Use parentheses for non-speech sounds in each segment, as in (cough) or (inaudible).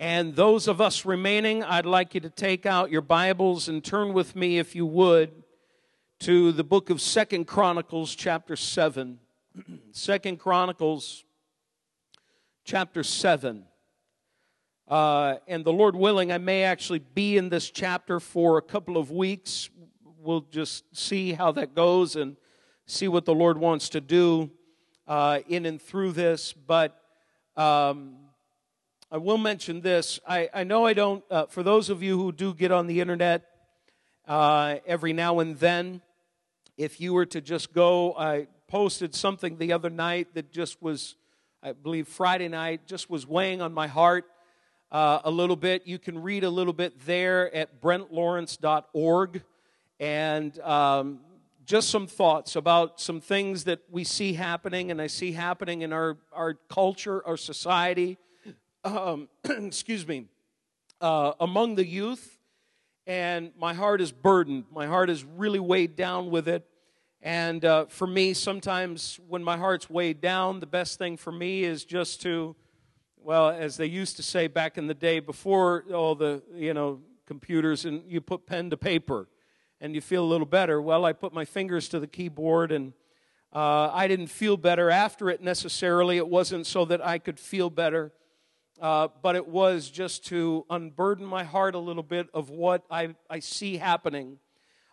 And those of us remaining, I'd like you to take out your Bibles and turn with me, if you would, to the book of Second Chronicles, chapter 7. (clears throat) Second Chronicles, chapter 7. Uh, and the Lord willing, I may actually be in this chapter for a couple of weeks. We'll just see how that goes and see what the Lord wants to do uh, in and through this. But um, I will mention this. I, I know I don't, uh, for those of you who do get on the internet uh, every now and then, if you were to just go, I posted something the other night that just was, I believe Friday night, just was weighing on my heart uh, a little bit. You can read a little bit there at brentlawrence.org. And um, just some thoughts about some things that we see happening and I see happening in our, our culture, our society um, (clears throat) excuse me, uh, among the youth, and my heart is burdened. My heart is really weighed down with it. And uh, for me, sometimes when my heart's weighed down, the best thing for me is just to, well, as they used to say back in the day before all the, you know, computers and you put pen to paper and you feel a little better. Well, I put my fingers to the keyboard and uh, I didn't feel better after it necessarily. It wasn't so that I could feel better uh, but it was just to unburden my heart a little bit of what I, I see happening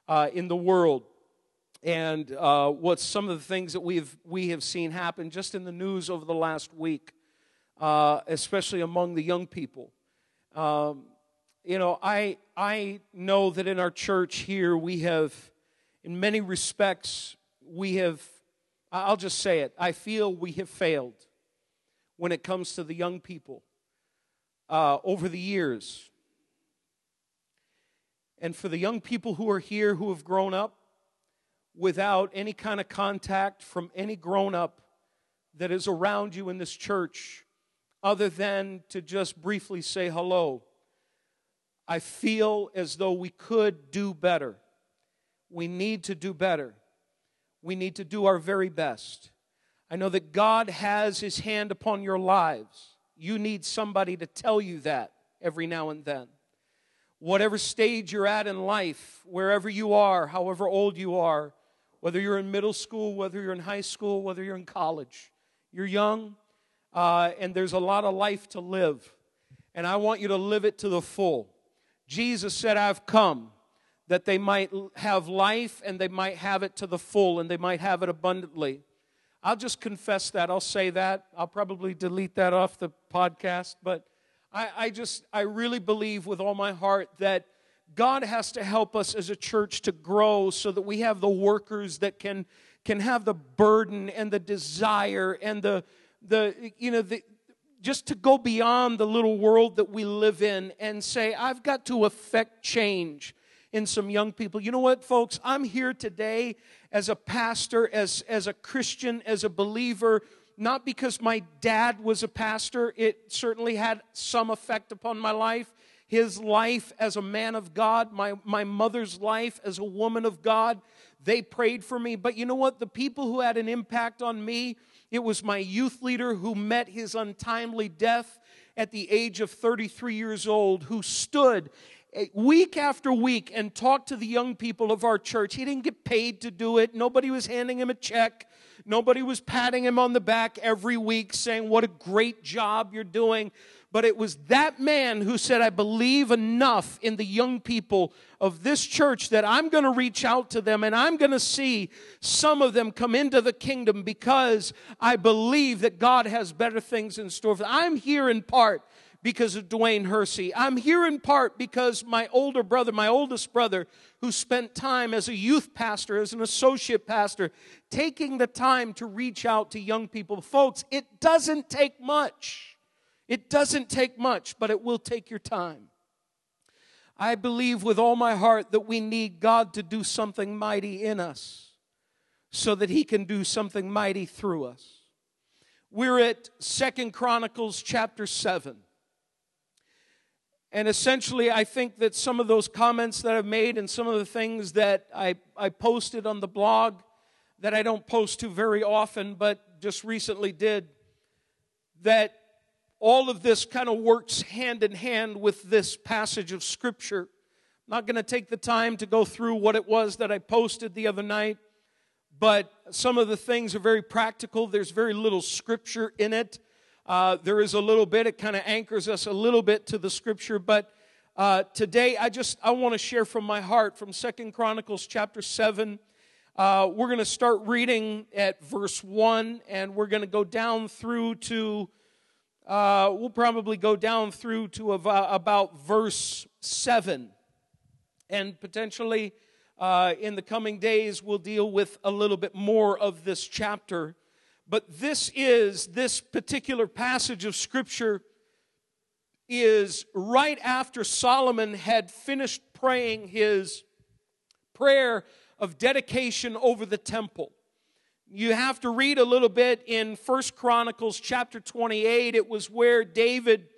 uh, in the world and uh, what some of the things that we've, we have seen happen just in the news over the last week, uh, especially among the young people. Um, you know, I, I know that in our church here, we have, in many respects, we have, I'll just say it, I feel we have failed when it comes to the young people uh, over the years. And for the young people who are here who have grown up without any kind of contact from any grown up that is around you in this church, other than to just briefly say hello, I feel as though we could do better. We need to do better. We need to do our very best. I know that God has His hand upon your lives. You need somebody to tell you that every now and then. Whatever stage you're at in life, wherever you are, however old you are, whether you're in middle school, whether you're in high school, whether you're in college, you're young, uh, and there's a lot of life to live. And I want you to live it to the full. Jesus said, I've come that they might have life and they might have it to the full and they might have it abundantly. I'll just confess that. I'll say that. I'll probably delete that off the podcast. But I, I just, I really believe with all my heart that God has to help us as a church to grow so that we have the workers that can, can have the burden and the desire and the, the you know, the, just to go beyond the little world that we live in and say, I've got to affect change in some young people. You know what, folks? I'm here today as a pastor, as, as a Christian, as a believer, not because my dad was a pastor. It certainly had some effect upon my life. His life as a man of God, my, my mother's life as a woman of God, they prayed for me. But you know what? The people who had an impact on me, it was my youth leader who met his untimely death at the age of 33 years old, who stood Eh, week after week and talked to the young people of our church. He didn't get paid to do it. Nobody was handing him a check. Nobody was patting him on the back every week saying, What a great job you're doing. But it was that man who said, I believe enough in the young people of this church that I'm going to reach out to them and I'm going to see some of them come into the kingdom because I believe that God has better things in store for them. I'm here in part because of Dwayne Hersey. I'm here in part because my older brother, my oldest brother, who spent time as a youth pastor, as an associate pastor, taking the time to reach out to young people. Folks, it doesn't take much. It doesn't take much, but it will take your time. I believe with all my heart that we need God to do something mighty in us so that he can do something mighty through us. We're at Second Chronicles chapter 7. And essentially, I think that some of those comments that I've made and some of the things that I, I posted on the blog that I don't post to very often, but just recently did, that all of this kind of works hand in hand with this passage of Scripture. I'm not going to take the time to go through what it was that I posted the other night, but some of the things are very practical. There's very little Scripture in it. Uh, there is a little bit, it kind of anchors us a little bit to the Scripture, but uh, today I just I want to share from my heart from Second Chronicles chapter 7 uh, we're going to start reading at verse 1, and we're going to go down through to, uh, we'll probably go down through to about, verse 7. And potentially uh, in the coming days, we'll deal with a little bit more of this chapter. But this is, this particular passage of Scripture is right after Solomon had finished praying his prayer of dedication over the temple. You have to read a little bit in First Chronicles chapter 28. It was where David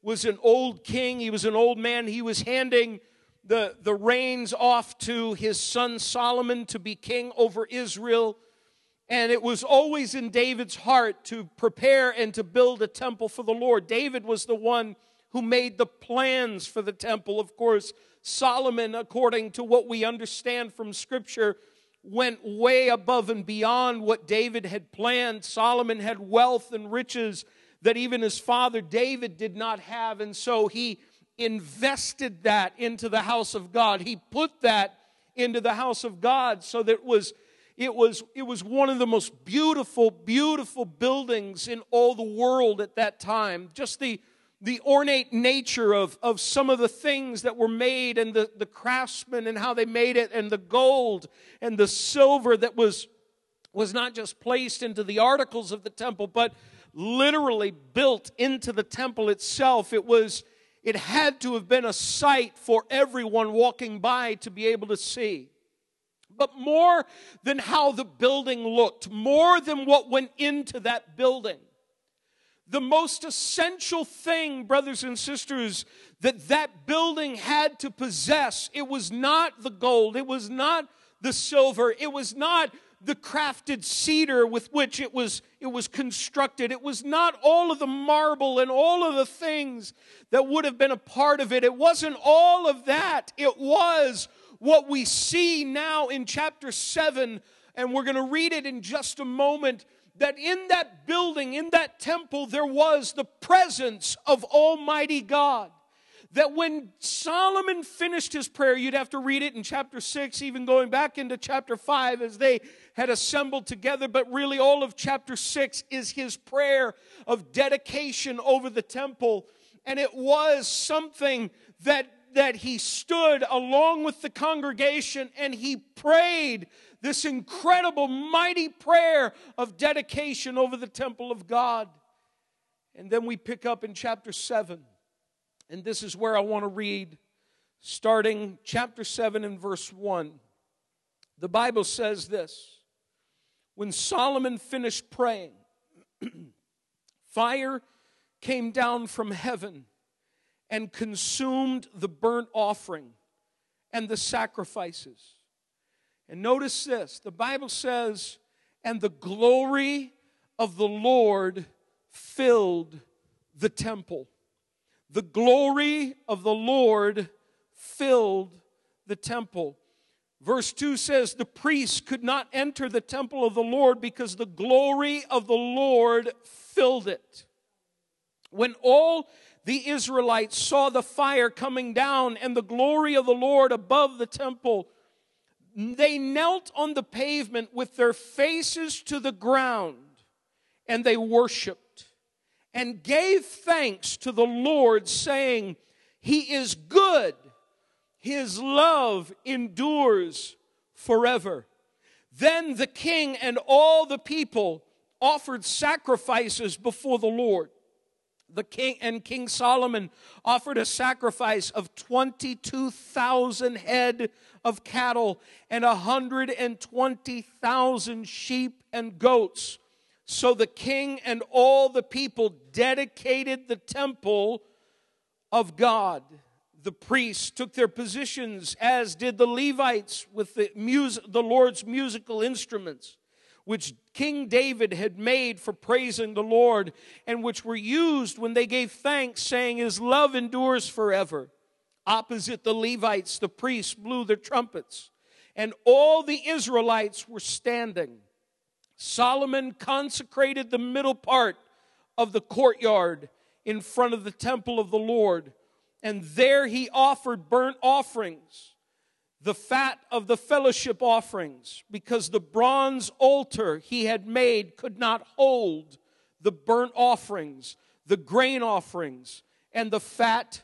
was an old king, he was an old man, he was handing the, the reins off to his son Solomon to be king over Israel. And it was always in David's heart to prepare and to build a temple for the Lord. David was the one who made the plans for the temple. Of course, Solomon, according to what we understand from Scripture, went way above and beyond what David had planned. Solomon had wealth and riches that even his father David did not have, and so he invested that into the house of God. He put that into the house of God so that it was it was it was one of the most beautiful beautiful buildings in all the world at that time. Just the the ornate nature of, of some of the things that were made and the, the craftsmen and how they made it and the gold and the silver that was, was not just placed into the articles of the temple, but literally built into the temple itself. It was, it had to have been a sight for everyone walking by to be able to see. But more than how the building looked, more than what went into that building, the most essential thing, brothers and sisters, that that building had to possess. It was not the gold, it was not the silver, it was not the crafted cedar with which it was it was constructed. It was not all of the marble and all of the things that would have been a part of it. It wasn't all of that. It was what we see now in chapter 7 and we're going to read it in just a moment that in that building, in that temple, there was the presence of Almighty God. That when Solomon finished his prayer, you'd have to read it in chapter 6, even going back into chapter 5 as they had assembled together. But really, all of chapter 6 is his prayer of dedication over the temple. And it was something that, that he stood along with the congregation and he prayed this incredible, mighty prayer of dedication over the temple of God. And then we pick up in chapter 7. And this is where I want to read, starting chapter 7 and verse 1. The Bible says this When Solomon finished praying, (clears throat) fire came down from heaven and consumed the burnt offering and the sacrifices and notice this the Bible says, and the glory of the Lord filled the temple. The glory of the Lord filled the temple. Verse 2 says, The priests could not enter the temple of the Lord because the glory of the Lord filled it. When all the Israelites saw the fire coming down and the glory of the Lord above the temple, they knelt on the pavement with their faces to the ground and they worshiped and gave thanks to the Lord, saying, He is good, His love endures forever. Then the king and all the people offered sacrifices before the Lord the king and King Solomon offered a sacrifice of 22,000 head of cattle and 120,000 sheep and goats. So the king and all the people dedicated the temple of God. The priests took their positions, as did the Levites with the, mus- the Lord's musical instruments. Which King David had made for praising the Lord, and which were used when they gave thanks, saying, His love endures forever. Opposite the Levites, the priests blew their trumpets, and all the Israelites were standing. Solomon consecrated the middle part of the courtyard in front of the temple of the Lord, and there he offered burnt offerings the fat of the fellowship offerings, because the bronze altar he had made could not hold the burnt offerings, the grain offerings, and the fat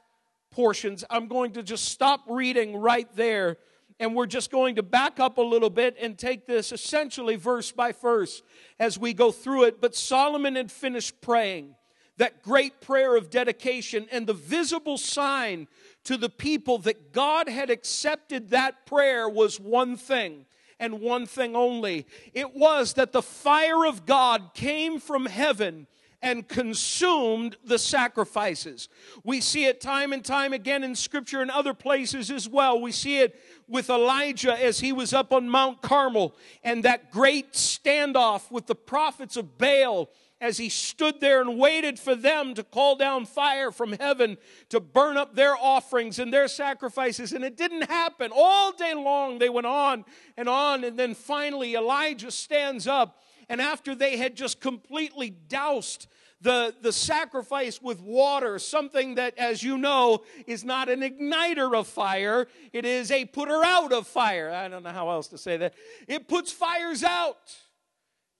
portions. I'm going to just stop reading right there, and we're just going to back up a little bit and take this essentially verse by verse as we go through it. But Solomon had finished praying that great prayer of dedication, and the visible sign to the people that God had accepted that prayer was one thing and one thing only. It was that the fire of God came from heaven and consumed the sacrifices. We see it time and time again in Scripture and other places as well. We see it with Elijah as he was up on Mount Carmel and that great standoff with the prophets of Baal as he stood there and waited for them to call down fire from heaven to burn up their offerings and their sacrifices. And it didn't happen. All day long they went on and on. And then finally Elijah stands up. And after they had just completely doused the, the sacrifice with water, something that, as you know, is not an igniter of fire, it is a putter out of fire. I don't know how else to say that. It puts fires out.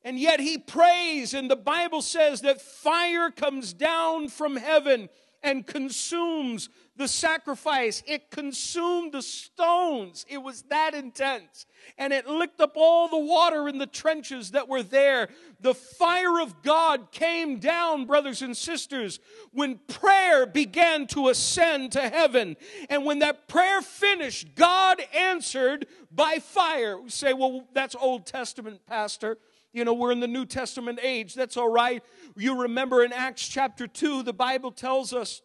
And yet he prays, and the Bible says that fire comes down from heaven and consumes the sacrifice. It consumed the stones. It was that intense. And it licked up all the water in the trenches that were there. The fire of God came down, brothers and sisters, when prayer began to ascend to heaven. And when that prayer finished, God answered by fire. We say, well, that's Old Testament, Pastor. You know, we're in the New Testament age. That's all right. You remember in Acts chapter 2, the Bible tells us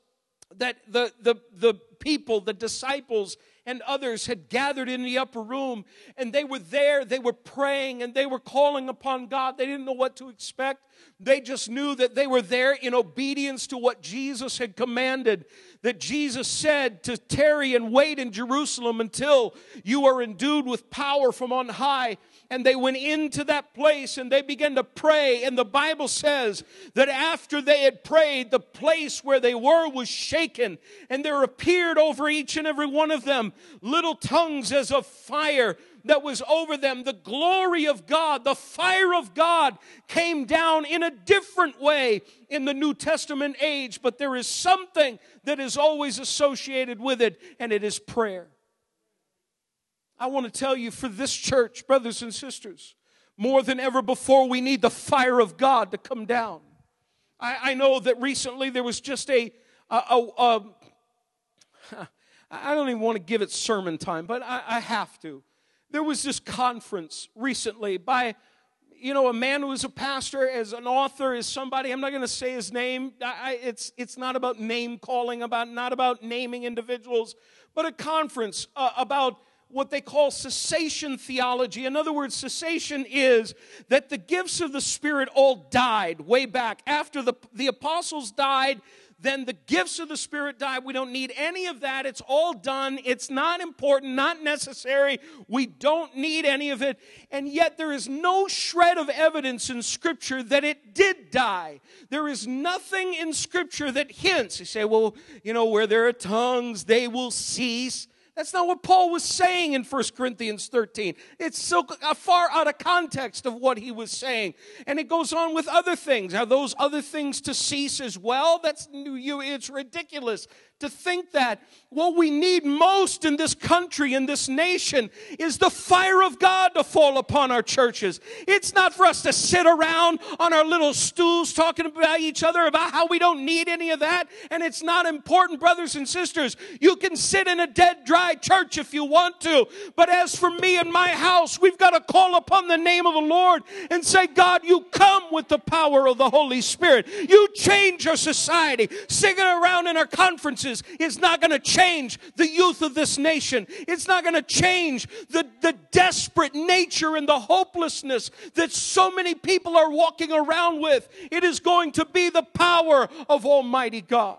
that the, the, the people, the disciples, and others had gathered in the upper room and they were there, they were praying and they were calling upon God. They didn't know what to expect. They just knew that they were there in obedience to what Jesus had commanded. That Jesus said to tarry and wait in Jerusalem until you are endued with power from on high and they went into that place and they began to pray. And the Bible says that after they had prayed, the place where they were was shaken, and there appeared over each and every one of them little tongues as of fire that was over them. The glory of God, the fire of God came down in a different way in the New Testament age, but there is something that is always associated with it, and it is prayer. I want to tell you for this church, brothers and sisters, more than ever before, we need the fire of God to come down. I, I know that recently there was just a, a, a, a (laughs) I don't even want to give it sermon time, but I, I have to. There was this conference recently by you know, a man who is a pastor, as an author, as somebody, I'm not going to say his name. I, it's, it's not about name calling, about, not about naming individuals, but a conference uh, about what they call cessation theology. In other words, cessation is that the gifts of the Spirit all died way back. After the, the apostles died, then the gifts of the Spirit died. We don't need any of that. It's all done. It's not important, not necessary. We don't need any of it. And yet, there is no shred of evidence in Scripture that it did die. There is nothing in Scripture that hints. You say, well, you know, where there are tongues, they will cease. That's not what Paul was saying in 1 Corinthians 13. It's so uh, far out of context of what he was saying. And it goes on with other things. Are those other things to cease as well? That's you it's ridiculous to think that what we need most in this country, in this nation, is the fire of God to fall upon our churches. It's not for us to sit around on our little stools talking about each other about how we don't need any of that. And it's not important, brothers and sisters. You can sit in a dead, dry church if you want to. But as for me and my house, we've got to call upon the name of the Lord and say, God, you come with the power of the Holy Spirit. You change our society. Singing around in our conferences is not going to change the youth of this nation. It's not going to change the, the desperate nature and the hopelessness that so many people are walking around with. It is going to be the power of Almighty God.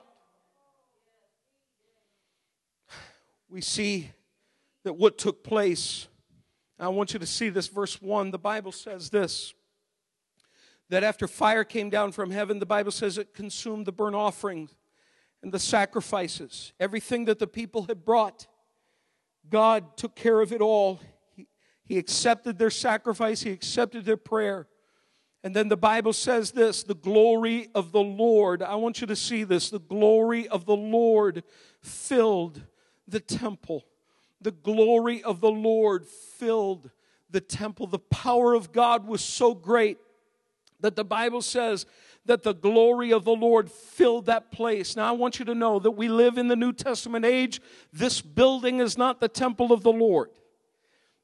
We see that what took place, I want you to see this, verse 1. The Bible says this that after fire came down from heaven, the Bible says it consumed the burnt offerings and the sacrifices, everything that the people had brought. God took care of it all. He, he accepted their sacrifice, He accepted their prayer. And then the Bible says this the glory of the Lord. I want you to see this. The glory of the Lord filled the temple. The glory of the Lord filled the temple. The power of God was so great that the Bible says that the glory of the Lord filled that place. Now, I want you to know that we live in the New Testament age. This building is not the temple of the Lord.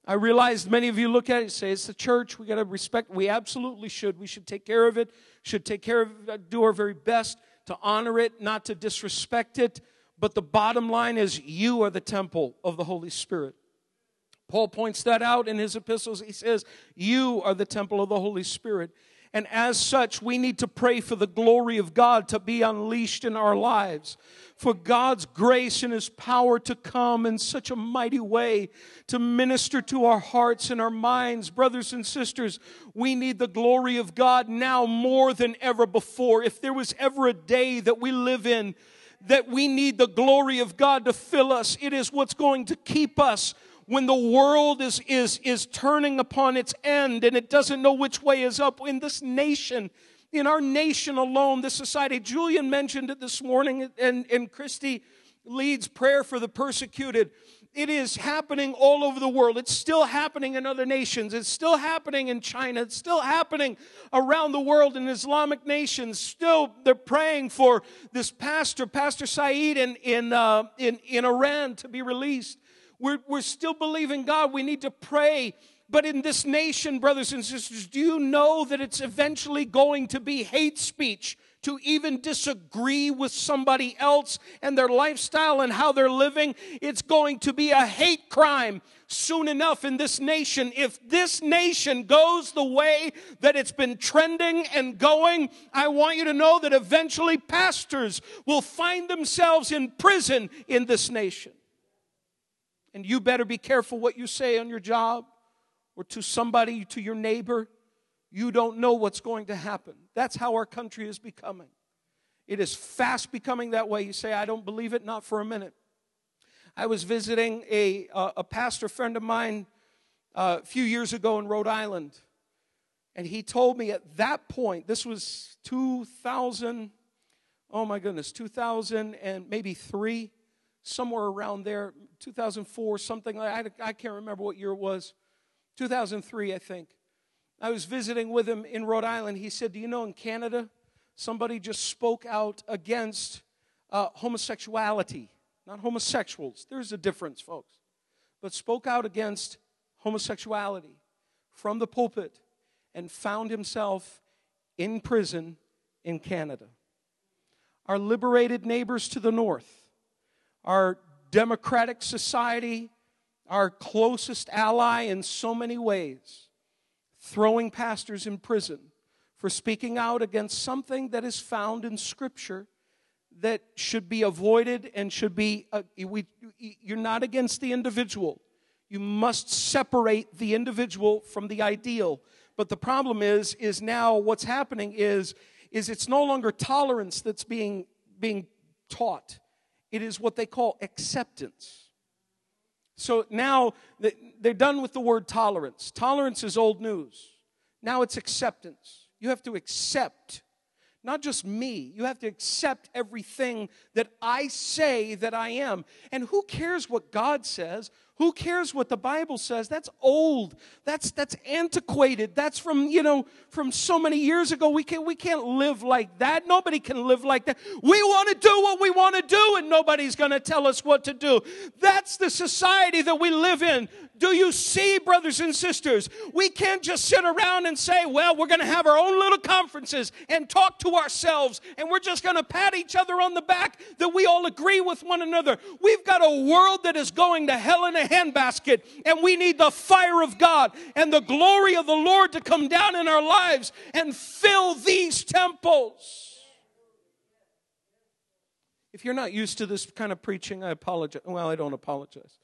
I realize many of you look at it and say, it's the church. We got to respect. We absolutely should. We should take care of it, should take care of it, do our very best to honor it, not to disrespect it. But the bottom line is, you are the temple of the Holy Spirit. Paul points that out in his epistles. He says, You are the temple of the Holy Spirit. And as such, we need to pray for the glory of God to be unleashed in our lives, for God's grace and His power to come in such a mighty way to minister to our hearts and our minds. Brothers and sisters, we need the glory of God now more than ever before. If there was ever a day that we live in that we need the glory of God to fill us, it is what's going to keep us when the world is, is, is turning upon its end and it doesn't know which way is up in this nation, in our nation alone, this society. Julian mentioned it this morning, and, and Christy leads prayer for the persecuted. It is happening all over the world. It's still happening in other nations. It's still happening in China. It's still happening around the world in Islamic nations. Still, they're praying for this pastor, Pastor Saeed, in, in, uh, in, in Iran to be released. We're, we're still believing God. We need to pray. But in this nation, brothers and sisters, do you know that it's eventually going to be hate speech? To even disagree with somebody else and their lifestyle and how they're living, it's going to be a hate crime soon enough in this nation. If this nation goes the way that it's been trending and going, I want you to know that eventually pastors will find themselves in prison in this nation. And you better be careful what you say on your job or to somebody, to your neighbor. You don't know what's going to happen. That's how our country is becoming. It is fast becoming that way. You say, I don't believe it, not for a minute. I was visiting a, uh, a pastor friend of mine uh, a few years ago in Rhode Island. And he told me at that point, this was 2000, oh my goodness, 2000 and maybe three somewhere around there, 2004, something like I, I can't remember what year it was, 2003, I think. I was visiting with him in Rhode Island. He said, Do you know in Canada, somebody just spoke out against uh, homosexuality? Not homosexuals. There's a difference, folks. But spoke out against homosexuality from the pulpit and found himself in prison in Canada. Our liberated neighbors to the north our democratic society, our closest ally in so many ways, throwing pastors in prison for speaking out against something that is found in Scripture that should be avoided and should be, uh, we, you're not against the individual. You must separate the individual from the ideal. But the problem is, is now what's happening is, is it's no longer tolerance that's being, being taught. It is what they call acceptance. So now they're done with the word tolerance. Tolerance is old news. Now it's acceptance. You have to accept, not just me, you have to accept everything that I say that I am. And who cares what God says? Who cares what the Bible says? That's old. That's that's antiquated. That's from, you know, from so many years ago. We can't we can't live like that. Nobody can live like that. We want to do what we want to do and nobody's going to tell us what to do. That's the society that we live in. Do you see, brothers and sisters? We can't just sit around and say, well, we're going to have our own little conferences and talk to ourselves, and we're just going to pat each other on the back that we all agree with one another. We've got a world that is going to hell in a handbasket, and we need the fire of God and the glory of the Lord to come down in our lives and fill these temples. If you're not used to this kind of preaching, I apologize. Well, I don't apologize.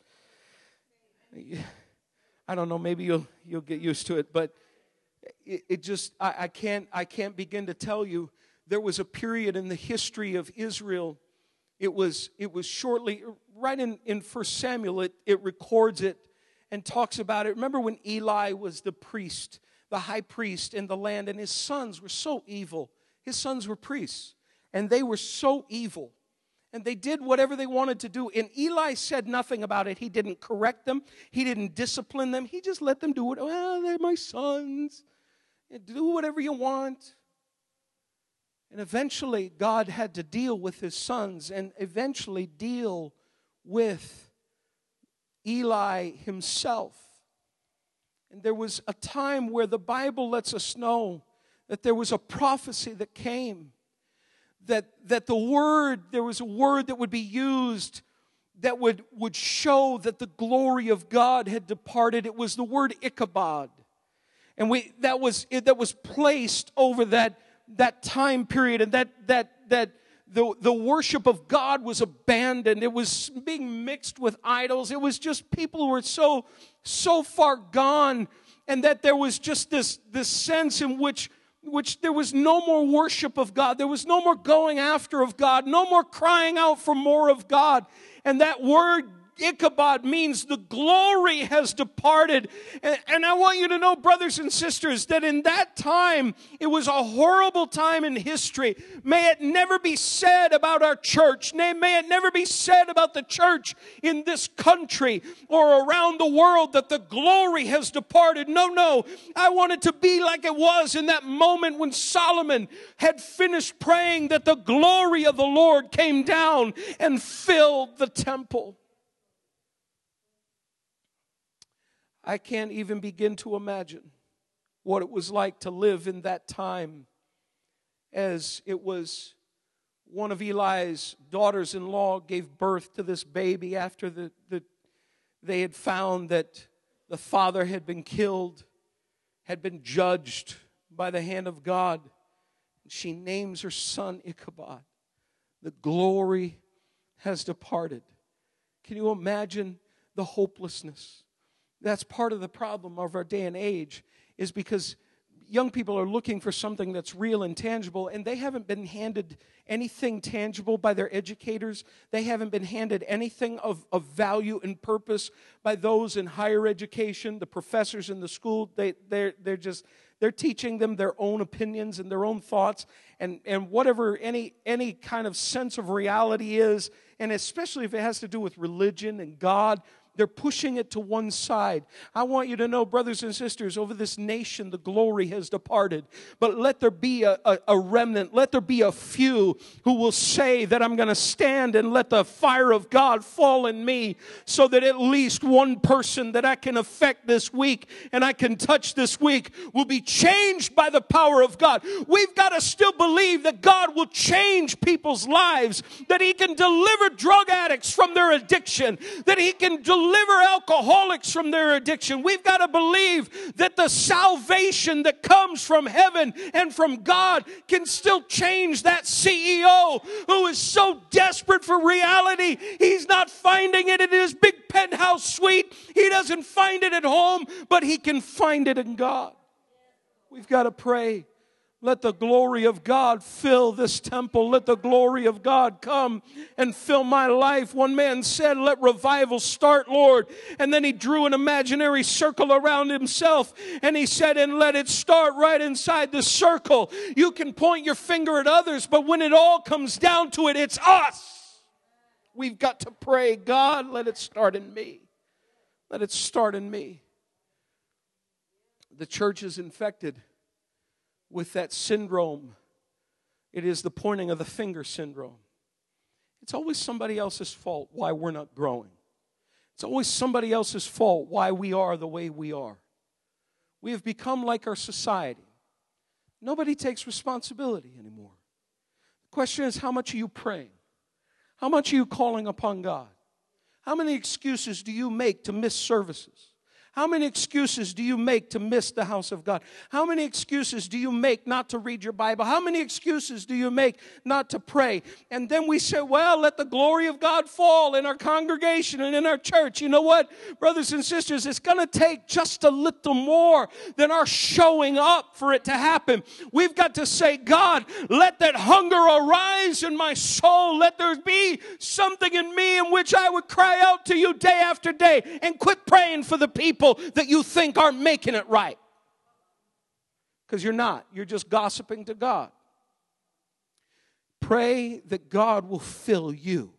I don't know, maybe you'll you'll get used to it, but it, it just I, I can't I can't begin to tell you there was a period in the history of Israel. It was it was shortly right in, in First Samuel, it, it records it and talks about it. Remember when Eli was the priest, the high priest in the land, and his sons were so evil. His sons were priests, and they were so evil and they did whatever they wanted to do. And Eli said nothing about it. He didn't correct them, he didn't discipline them. He just let them do it. Well, they're my sons. Do whatever you want. And eventually, God had to deal with his sons and eventually deal with Eli himself. And there was a time where the Bible lets us know that there was a prophecy that came that, that the word, there was a word that would be used that would, would show that the glory of God had departed. It was the word Ichabod. And we, that, was, that was placed over that, that time period and that, that, that the, the worship of God was abandoned. It was being mixed with idols. It was just people who were so, so far gone and that there was just this, this sense in which which there was no more worship of God. There was no more going after of God, no more crying out for more of God. And that word Ichabod means the glory has departed. And, I want you to know, brothers and sisters, that in that time, it was a horrible time in history. May it never be said about our church. May it never be said about the church in this country or around the world that the glory has departed. No, no. I want it to be like it was in that moment when Solomon had finished praying that the glory of the Lord came down and filled the temple. I can't even begin to imagine what it was like to live in that time as it was one of Eli's daughters in law gave birth to this baby after the, the, they had found that the father had been killed, had been judged by the hand of God. She names her son Ichabod. The glory has departed. Can you imagine the hopelessness? That's part of the problem of our day and age, is because young people are looking for something that's real and tangible, and they haven't been handed anything tangible by their educators. They haven't been handed anything of, of value and purpose by those in higher education, the professors in the school. They, they're, they're just they're teaching them their own opinions and their own thoughts and, and whatever any, any kind of sense of reality is, and especially if it has to do with religion and God, they're pushing it to one side. I want you to know, brothers and sisters, over this nation, the glory has departed. But let there be a, a, a remnant, let there be a few who will say that I'm going to stand and let the fire of God fall in me so that at least one person that I can affect this week and I can touch this week will be changed by the power of God. We've got to still believe that God will change people's lives, that He can deliver drug addicts from their addiction, that He can deliver deliver alcoholics from their addiction. We've got to believe that the salvation that comes from heaven and from God can still change that CEO who is so desperate for reality. He's not finding it in his big penthouse suite. He doesn't find it at home, but he can find it in God. We've got to pray let the glory of God fill this temple. Let the glory of God come and fill my life. One man said, Let revival start, Lord. And then he drew an imaginary circle around himself and he said, And let it start right inside the circle. You can point your finger at others, but when it all comes down to it, it's us. We've got to pray, God, let it start in me. Let it start in me. The church is infected with that syndrome. It is the pointing of the finger syndrome. It's always somebody else's fault why we're not growing. It's always somebody else's fault why we are the way we are. We have become like our society. Nobody takes responsibility anymore. The question is how much are you praying? How much are you calling upon God? How many excuses do you make to miss services? How many excuses do you make to miss the house of God? How many excuses do you make not to read your Bible? How many excuses do you make not to pray? And then we say, well, let the glory of God fall in our congregation and in our church. You know what, brothers and sisters, it's going to take just a little more than our showing up for it to happen. We've got to say, God, let that hunger arise in my soul. Let there be something in me in which I would cry out to you day after day and quit praying for the people people that you think aren't making it right. Because you're not, you're just gossiping to God. Pray that God will fill you.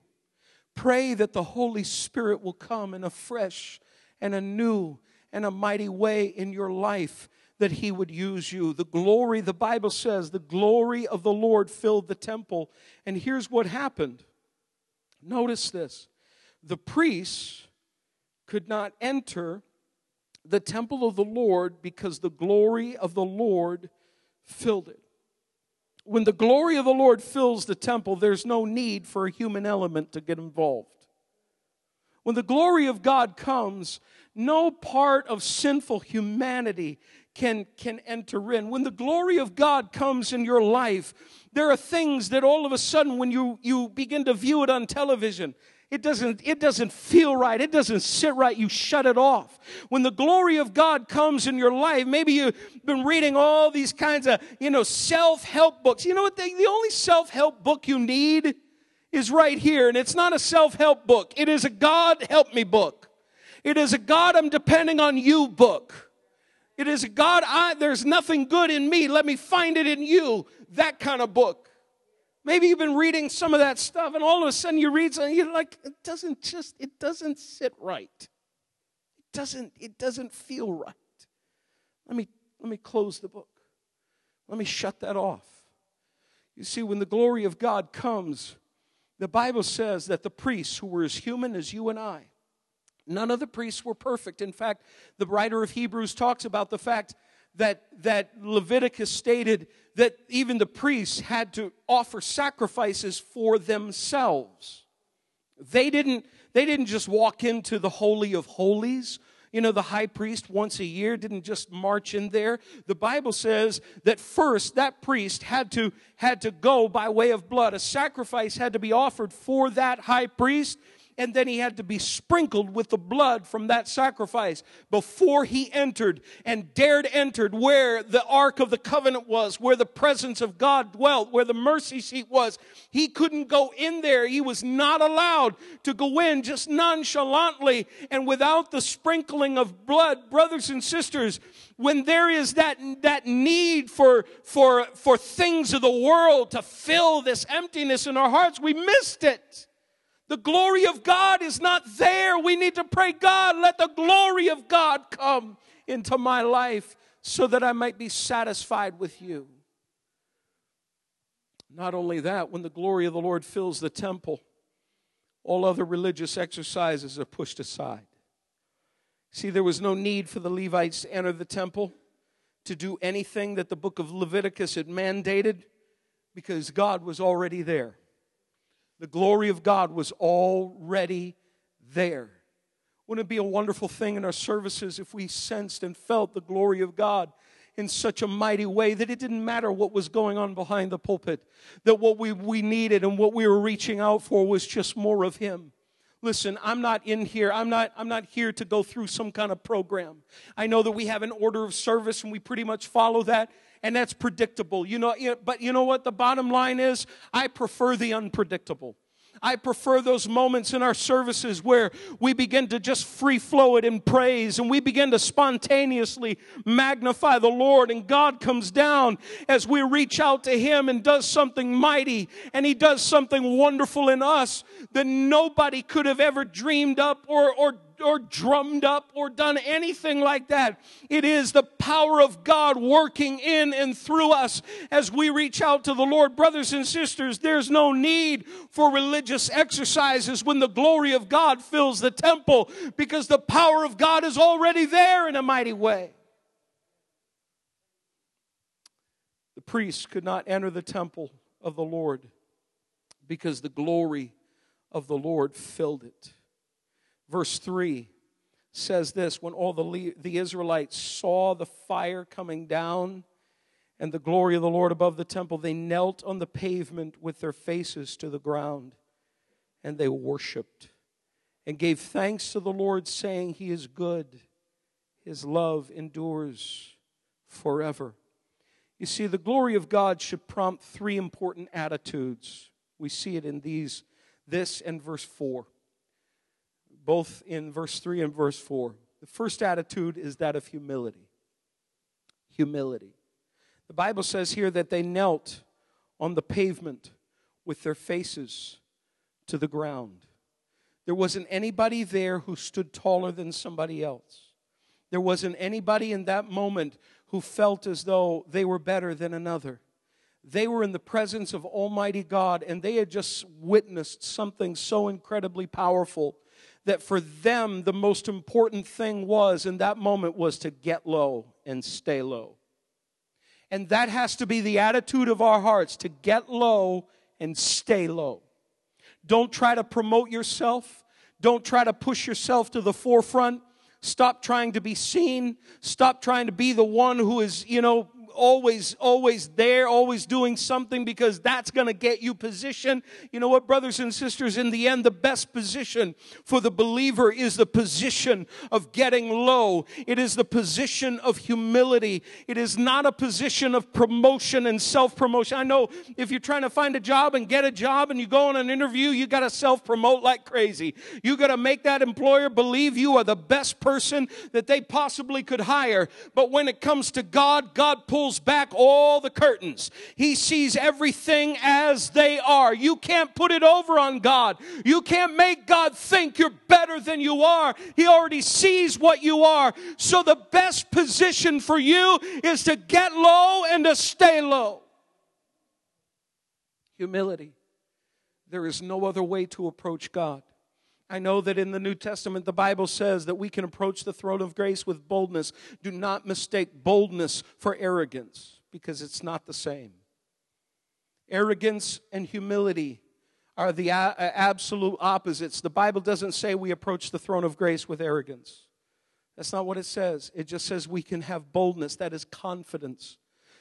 Pray that the Holy Spirit will come in a fresh and a new and a mighty way in your life that he would use you. The glory, the Bible says, the glory of the Lord filled the temple. And here's what happened. Notice this the priests could not enter the temple of the Lord because the glory of the Lord filled it. When the glory of the Lord fills the temple, there's no need for a human element to get involved. When the glory of God comes, no part of sinful humanity can, can enter in. When the glory of God comes in your life, there are things that all of a sudden, when you, you begin to view it on television, it doesn't, it doesn't feel right. It doesn't sit right. You shut it off. When the glory of God comes in your life, maybe you've been reading all these kinds of, you know, self-help books. You know what? The, the only self-help book you need is right here. And it's not a self-help book. It is a God help me book. It is a God I'm depending on you book. It is a God, I, there's nothing good in me. Let me find it in you. That kind of book. Maybe you've been reading some of that stuff, and all of a sudden you read something, you're like, it doesn't just, it doesn't sit right. It doesn't, it doesn't feel right. Let me, let me close the book. Let me shut that off. You see, when the glory of God comes, the Bible says that the priests, who were as human as you and I, none of the priests were perfect. In fact, the writer of Hebrews talks about the fact that, that Leviticus stated that even the priests had to offer sacrifices for themselves. They didn't, they didn't just walk into the Holy of Holies. You know, the high priest once a year didn't just march in there. The Bible says that first that priest had to, had to go by way of blood. A sacrifice had to be offered for that high priest and then he had to be sprinkled with the blood from that sacrifice before he entered and dared entered where the ark of the covenant was where the presence of god dwelt where the mercy seat was. He couldn't go in there. He was not allowed to go in just nonchalantly and without the sprinkling of blood. Brothers and sisters when there is that, that need for, for, for things of the world to fill this emptiness in our hearts, we missed it. The glory of God is not there. We need to pray, God, let the glory of God come into my life so that I might be satisfied with you. Not only that, when the glory of the Lord fills the temple, all other religious exercises are pushed aside. See, there was no need for the Levites to enter the temple to do anything that the book of Leviticus had mandated because God was already there. The glory of God was already there. Wouldn't it be a wonderful thing in our services if we sensed and felt the glory of God in such a mighty way that it didn't matter what was going on behind the pulpit, that what we, we needed and what we were reaching out for was just more of Him. Listen, I'm not in here. I'm not, I'm not here to go through some kind of program. I know that we have an order of service and we pretty much follow that and that's predictable. You know, but you know what the bottom line is? I prefer the unpredictable. I prefer those moments in our services where we begin to just free flow it in praise and we begin to spontaneously magnify the Lord and God comes down as we reach out to Him and does something mighty and He does something wonderful in us that nobody could have ever dreamed up or, or or drummed up or done anything like that. It is the power of God working in and through us as we reach out to the Lord. Brothers and sisters, there's no need for religious exercises when the glory of God fills the temple because the power of God is already there in a mighty way. The priests could not enter the temple of the Lord because the glory of the Lord filled it. Verse 3 says this when all the, the Israelites saw the fire coming down and the glory of the Lord above the temple, they knelt on the pavement with their faces to the ground and they worshiped and gave thanks to the Lord, saying, He is good, His love endures forever. You see, the glory of God should prompt three important attitudes. We see it in these, this and verse 4, both in verse 3 and verse 4. The first attitude is that of humility. Humility. The Bible says here that they knelt on the pavement with their faces to the ground. There wasn't anybody there who stood taller than somebody else. There wasn't anybody in that moment who felt as though they were better than another. They were in the presence of Almighty God and they had just witnessed something so incredibly powerful that for them the most important thing was in that moment was to get low and stay low. And that has to be the attitude of our hearts to get low and stay low. Don't try to promote yourself. Don't try to push yourself to the forefront. Stop trying to be seen. Stop trying to be the one who is, you know, always, always there, always doing something because that's going to get you position. You know what, brothers and sisters, in the end, the best position for the believer is the position of getting low. It is the position of humility. It is not a position of promotion and self promotion. I know if you're trying to find a job and get a job and you go on an interview, you got to self promote like crazy. You got to make that employer believe you are the best person that they possibly could hire. But when it comes to God, God pulls pulls back all the curtains. He sees everything as they are. You can't put it over on God. You can't make God think you're better than you are. He already sees what you are. So the best position for you is to get low and to stay low. Humility. There is no other way to approach God. I know that in the New Testament, the Bible says that we can approach the throne of grace with boldness. Do not mistake boldness for arrogance because it's not the same. Arrogance and humility are the absolute opposites. The Bible doesn't say we approach the throne of grace with arrogance. That's not what it says. It just says we can have boldness, that is confidence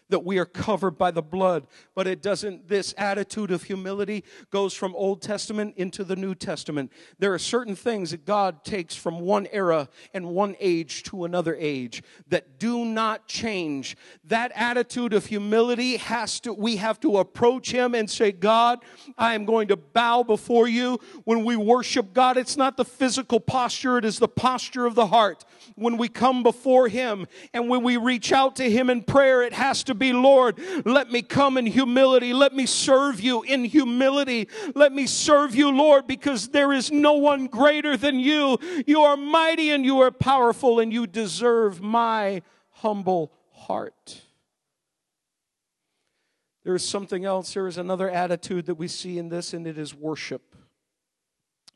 that we are covered by the blood. But it doesn't, this attitude of humility goes from Old Testament into the New Testament. There are certain things that God takes from one era and one age to another age that do not change. That attitude of humility has to, we have to approach Him and say, God, I am going to bow before you. When we worship God, it's not the physical posture, it is the posture of the heart. When we come before Him and when we reach out to Him in prayer, it has to be be, Lord, let me come in humility. Let me serve you in humility. Let me serve you, Lord, because there is no one greater than you. You are mighty and you are powerful and you deserve my humble heart. There is something else. There is another attitude that we see in this, and it is worship.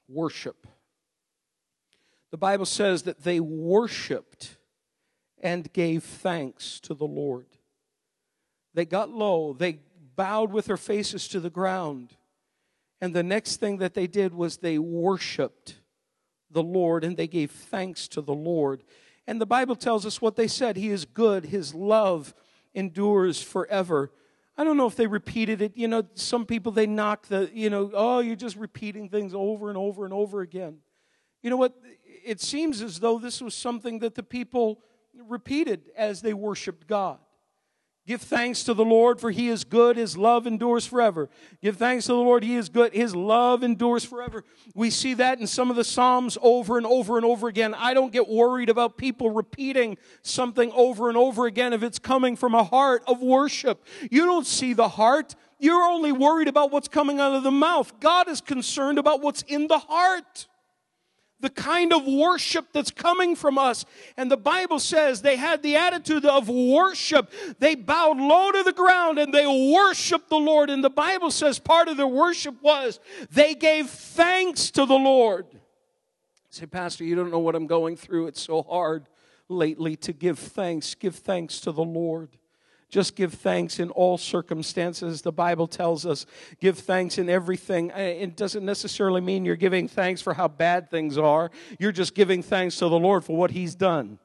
Worship. The Bible says that they worshiped and gave thanks to the Lord. They got low. They bowed with their faces to the ground. And the next thing that they did was they worshiped the Lord and they gave thanks to the Lord. And the Bible tells us what they said He is good, His love endures forever. I don't know if they repeated it. You know, some people they knock the, you know, oh, you're just repeating things over and over and over again. You know what? It seems as though this was something that the people repeated as they worshiped God. Give thanks to the Lord, for he is good. His love endures forever. Give thanks to the Lord, he is good. His love endures forever. We see that in some of the Psalms over and over and over again. I don't get worried about people repeating something over and over again if it's coming from a heart of worship. You don't see the heart. You're only worried about what's coming out of the mouth. God is concerned about what's in the heart. The kind of worship that's coming from us. And the Bible says they had the attitude of worship. They bowed low to the ground and they worshiped the Lord. And the Bible says part of their worship was they gave thanks to the Lord. say, Pastor, you don't know what I'm going through. It's so hard lately to give thanks. Give thanks to the Lord. Just give thanks in all circumstances. The Bible tells us give thanks in everything. Uh, it doesn't necessarily mean you're giving thanks for how bad things are. You're just giving thanks to the Lord for what He's done.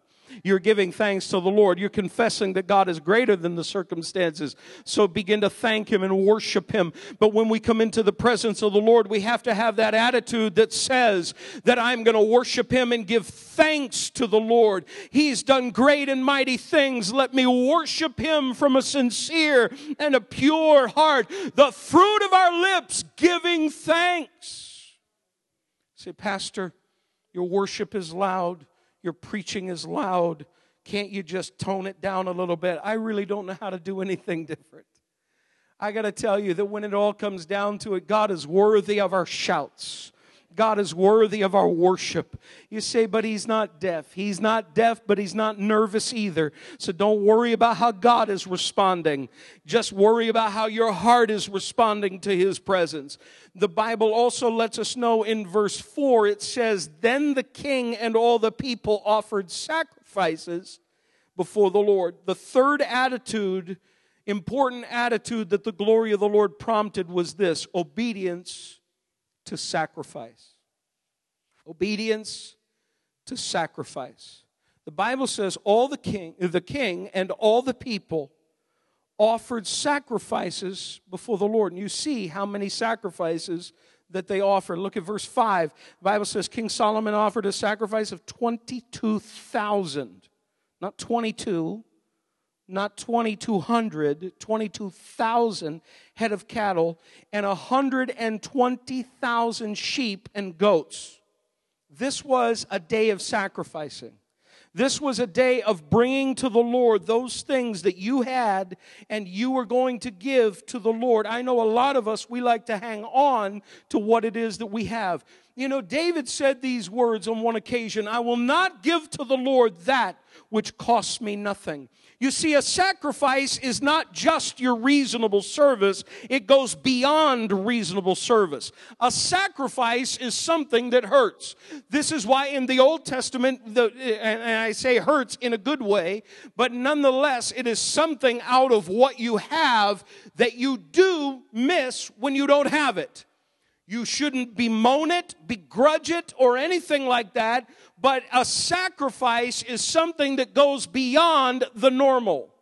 You're giving thanks to the Lord. You're confessing that God is greater than the circumstances. So begin to thank Him and worship Him. But when we come into the presence of the Lord, we have to have that attitude that says that I'm going to worship Him and give thanks to the Lord. He's done great and mighty things. Let me worship Him from a sincere and a pure heart. The fruit of our lips giving thanks. Say, Pastor, your worship is loud your preaching is loud. Can't you just tone it down a little bit? I really don't know how to do anything (laughs) different. I got to tell you that when it all comes down to it, God is worthy of our shouts. God is worthy of our worship. You say, but he's not deaf. He's not deaf, but he's not nervous either. So don't worry about how God is responding. Just worry about how your heart is responding to his presence. The Bible also lets us know in verse 4, it says, Then the king and all the people offered sacrifices before the Lord. The third attitude, important attitude that the glory of the Lord prompted was this obedience to sacrifice. Obedience to sacrifice. The Bible says all the king, the king and all the people offered sacrifices before the Lord. And you see how many sacrifices that they offered. Look at verse 5. The Bible says King Solomon offered a sacrifice of 22,000. Not 22, not 2,200, 22,000 head of cattle, and 120,000 sheep and goats. This was a day of sacrificing. This was a day of bringing to the Lord those things that you had and you were going to give to the Lord. I know a lot of us, we like to hang on to what it is that we have. You know, David said these words on one occasion I will not give to the Lord that which costs me nothing. You see, a sacrifice is not just your reasonable service, it goes beyond reasonable service. A sacrifice is something that hurts. This is why in the Old Testament, the, and I say hurts in a good way, but nonetheless, it is something out of what you have that you do miss when you don't have it. You shouldn't bemoan it, begrudge it, or anything like that, but a sacrifice is something that goes beyond the normal.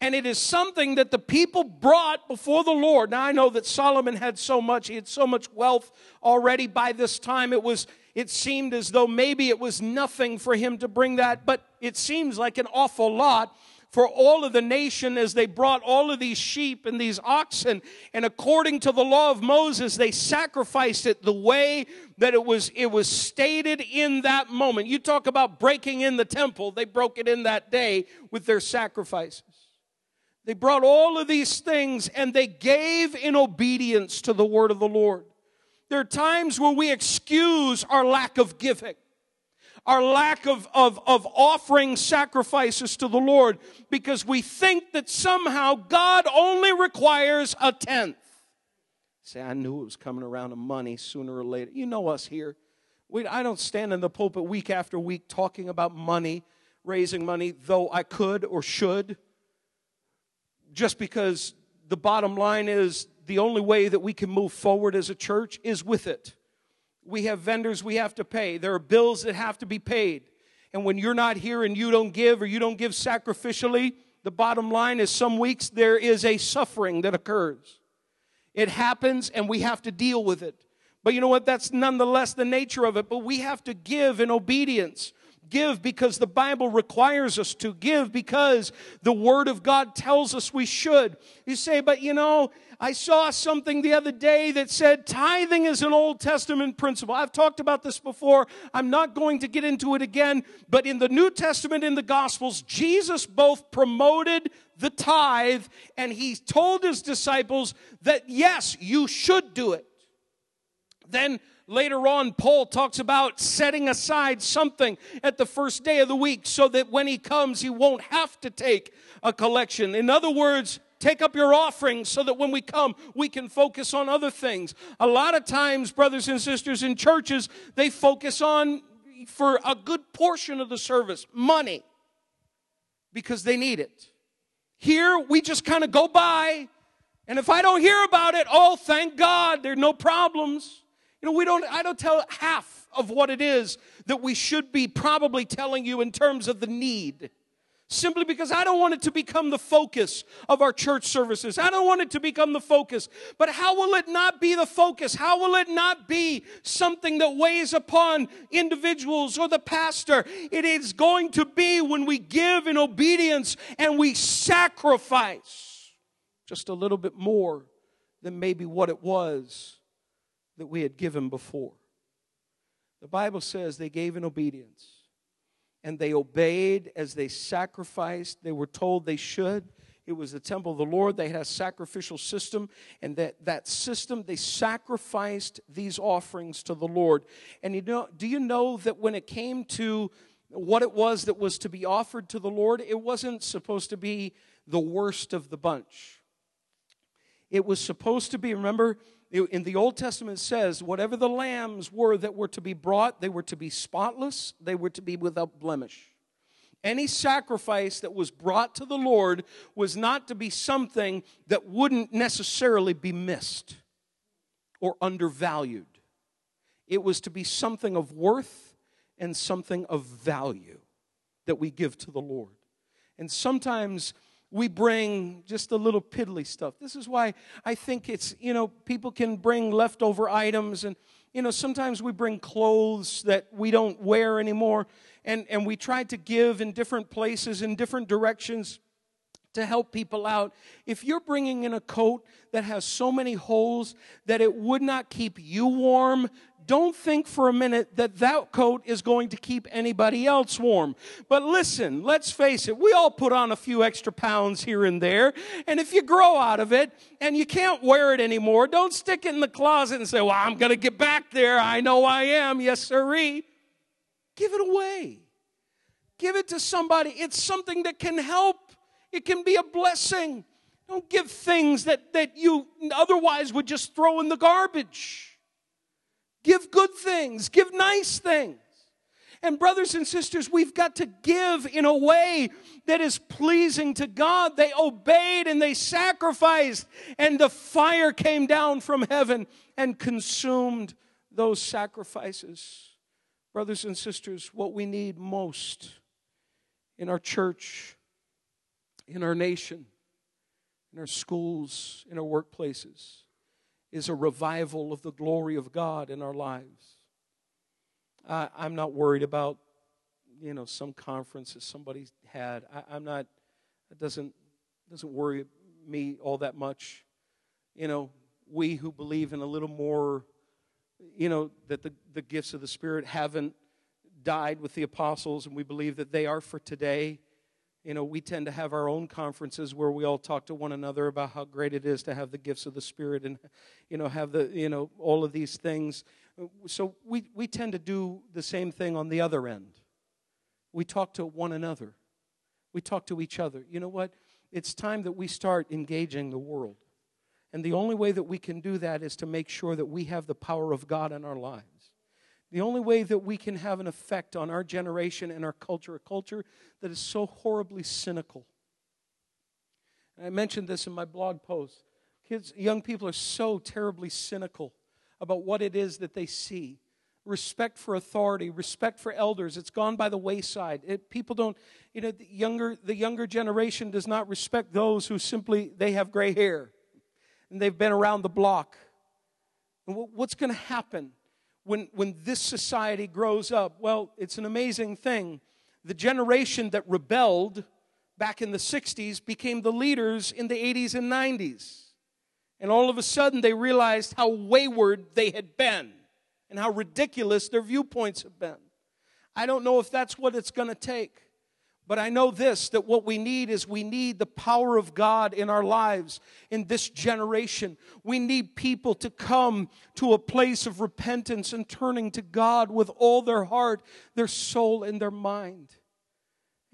And it is something that the people brought before the Lord. Now I know that Solomon had so much, he had so much wealth already by this time. It was it seemed as though maybe it was nothing for him to bring that, but it seems like an awful lot for all of the nation as they brought all of these sheep and these oxen. And according to the law of Moses, they sacrificed it the way that it was, it was stated in that moment. You talk about breaking in the temple, they broke it in that day with their sacrifices. They brought all of these things and they gave in obedience to the word of the Lord. There are times where we excuse our lack of giving our lack of, of, of offering sacrifices to the Lord because we think that somehow God only requires a tenth. Say, I knew it was coming around to money sooner or later. You know us here. We, I don't stand in the pulpit week after week talking about money, raising money, though I could or should, just because the bottom line is the only way that we can move forward as a church is with it we have vendors we have to pay. There are bills that have to be paid. And when you're not here and you don't give or you don't give sacrificially, the bottom line is some weeks there is a suffering that occurs. It happens and we have to deal with it. But you know what? That's nonetheless the nature of it. But we have to give in obedience. Give because the Bible requires us to. Give because the Word of God tells us we should. You say, but you know, I saw something the other day that said tithing is an Old Testament principle. I've talked about this before. I'm not going to get into it again. But in the New Testament, in the Gospels, Jesus both promoted the tithe and he told his disciples that yes, you should do it. Then later on, Paul talks about setting aside something at the first day of the week so that when he comes, he won't have to take a collection. In other words, take up your offering so that when we come, we can focus on other things. A lot of times, brothers and sisters in churches, they focus on, for a good portion of the service, money because they need it. Here, we just kind of go by and if I don't hear about it, oh, thank God, there are no problems. You know, we don't, I don't tell half of what it is that we should be probably telling you in terms of the need. Simply because I don't want it to become the focus of our church services. I don't want it to become the focus. But how will it not be the focus? How will it not be something that weighs upon individuals or the pastor? It is going to be when we give in obedience and we sacrifice just a little bit more than maybe what it was that we had given before. The Bible says they gave in obedience and they obeyed as they sacrificed. They were told they should. It was the temple of the Lord. They had a sacrificial system, and that, that system, they sacrificed these offerings to the Lord. And you know, do you know that when it came to what it was that was to be offered to the Lord, it wasn't supposed to be the worst of the bunch. It was supposed to be, remember, in the Old Testament says, whatever the lambs were that were to be brought, they were to be spotless, they were to be without blemish. Any sacrifice that was brought to the Lord was not to be something that wouldn't necessarily be missed or undervalued. It was to be something of worth and something of value that we give to the Lord. And sometimes we bring just a little piddly stuff. This is why I think it's, you know, people can bring leftover items and, you know, sometimes we bring clothes that we don't wear anymore and, and we try to give in different places, in different directions to help people out. If you're bringing in a coat that has so many holes that it would not keep you warm, don't think for a minute that that coat is going to keep anybody else warm. But listen, let's face it, we all put on a few extra pounds here and there. And if you grow out of it and you can't wear it anymore, don't stick it in the closet and say, well, I'm going to get back there. I know I am. Yes, sirree. Give it away. Give it to somebody. It's something that can help. It can be a blessing. Don't give things that, that you otherwise would just throw in the garbage. Give good things, give nice things. And, brothers and sisters, we've got to give in a way that is pleasing to God. They obeyed and they sacrificed, and the fire came down from heaven and consumed those sacrifices. Brothers and sisters, what we need most in our church, in our nation, in our schools, in our workplaces is a revival of the glory of God in our lives. I, am not worried about, you know, some conference that somebody had. I, am not, it doesn't, doesn't worry me all that much. You know, we who believe in a little more, you know, that the, the gifts of the Spirit haven't died with the apostles, and we believe that they are for today you know, we tend to have our own conferences where we all talk to one another about how great it is to have the gifts of the Spirit and, you know, have the, you know, all of these things. So we, we tend to do the same thing on the other end. We talk to one another, we talk to each other. You know what? It's time that we start engaging the world. And the only way that we can do that is to make sure that we have the power of God in our lives. The only way that we can have an effect on our generation and our culture, a culture that is so horribly cynical. And I mentioned this in my blog post. Kids, young people are so terribly cynical about what it is that they see. Respect for authority, respect for elders, it's gone by the wayside. It, people don't, you know, the younger, the younger generation does not respect those who simply, they have gray hair and they've been around the block. And what's going to happen? When, when this society grows up? Well, it's an amazing thing. The generation that rebelled back in the 60s became the leaders in the 80s and 90s. And all of a sudden, they realized how wayward they had been and how ridiculous their viewpoints have been. I don't know if that's what it's going to take. But I know this that what we need is we need the power of God in our lives in this generation. We need people to come to a place of repentance and turning to God with all their heart, their soul, and their mind.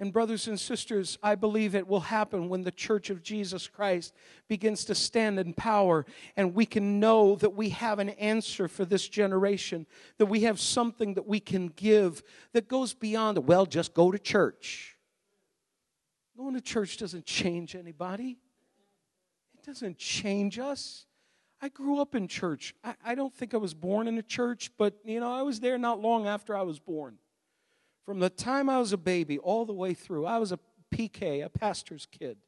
And, brothers and sisters, I believe it will happen when the church of Jesus Christ begins to stand in power and we can know that we have an answer for this generation, that we have something that we can give that goes beyond, well, just go to church. Going to church doesn't change anybody, it doesn't change us. I grew up in church. I, I don't think I was born in a church, but, you know, I was there not long after I was born. From the time I was a baby all the way through, I was a PK, a pastor's kid.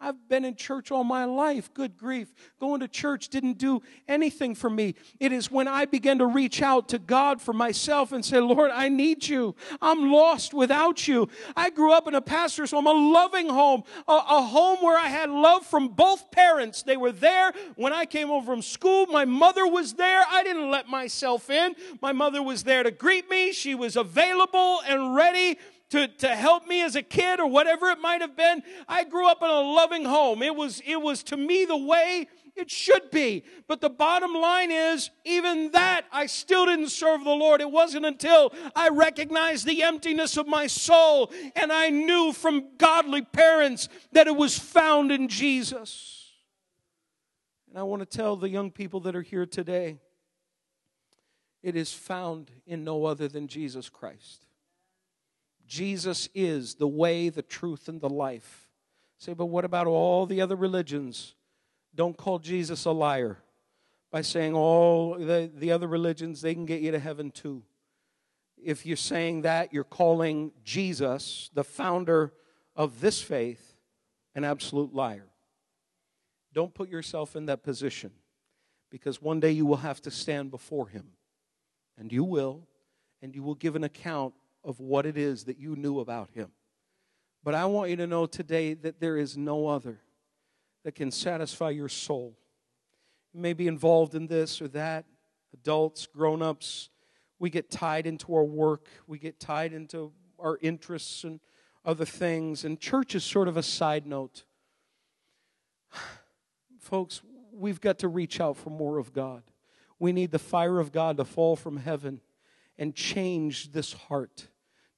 I've been in church all my life. Good grief. Going to church didn't do anything for me. It is when I began to reach out to God for myself and say, Lord, I need you. I'm lost without you. I grew up in a pastor's home, a loving home, a, a home where I had love from both parents. They were there when I came home from school. My mother was there. I didn't let myself in. My mother was there to greet me. She was available and ready to, to help me as a kid or whatever it might have been. I grew up in a loving home. It was, it was to me the way it should be. But the bottom line is, even that, I still didn't serve the Lord. It wasn't until I recognized the emptiness of my soul and I knew from godly parents that it was found in Jesus. And I want to tell the young people that are here today it is found in no other than Jesus Christ. Jesus is the way, the truth, and the life. Say, but what about all the other religions? Don't call Jesus a liar by saying all the, the other religions, they can get you to heaven too. If you're saying that, you're calling Jesus, the founder of this faith, an absolute liar. Don't put yourself in that position because one day you will have to stand before him. And you will, and you will give an account of what it is that you knew about him. But I want you to know today that there is no other that can satisfy your soul. You may be involved in this or that, adults, grown ups. We get tied into our work, we get tied into our interests and other things, and church is sort of a side note. (sighs) Folks, we've got to reach out for more of God. We need the fire of God to fall from heaven and change this heart,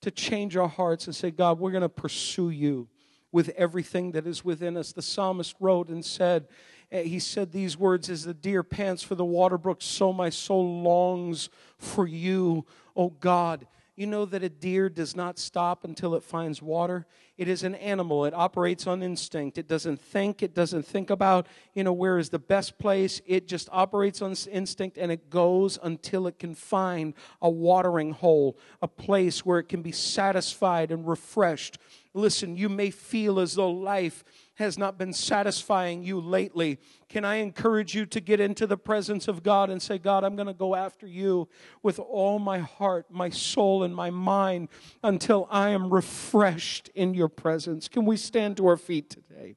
to change our hearts and say, God, we're going to pursue you with everything that is within us. The psalmist wrote and said, eh, he said these words as the deer pants for the water brook so my soul longs for you o god you know that a deer does not stop until it finds water? It is an animal. It operates on instinct. It doesn't think. It doesn't think about, you know, where is the best place. It just operates on instinct and it goes until it can find a watering hole, a place where it can be satisfied and refreshed. Listen, you may feel as though life has not been satisfying you lately, can I encourage you to get into the presence of God and say, God, I'm going to go after you with all my heart, my soul, and my mind until I am refreshed in your presence? Can we stand to our feet today?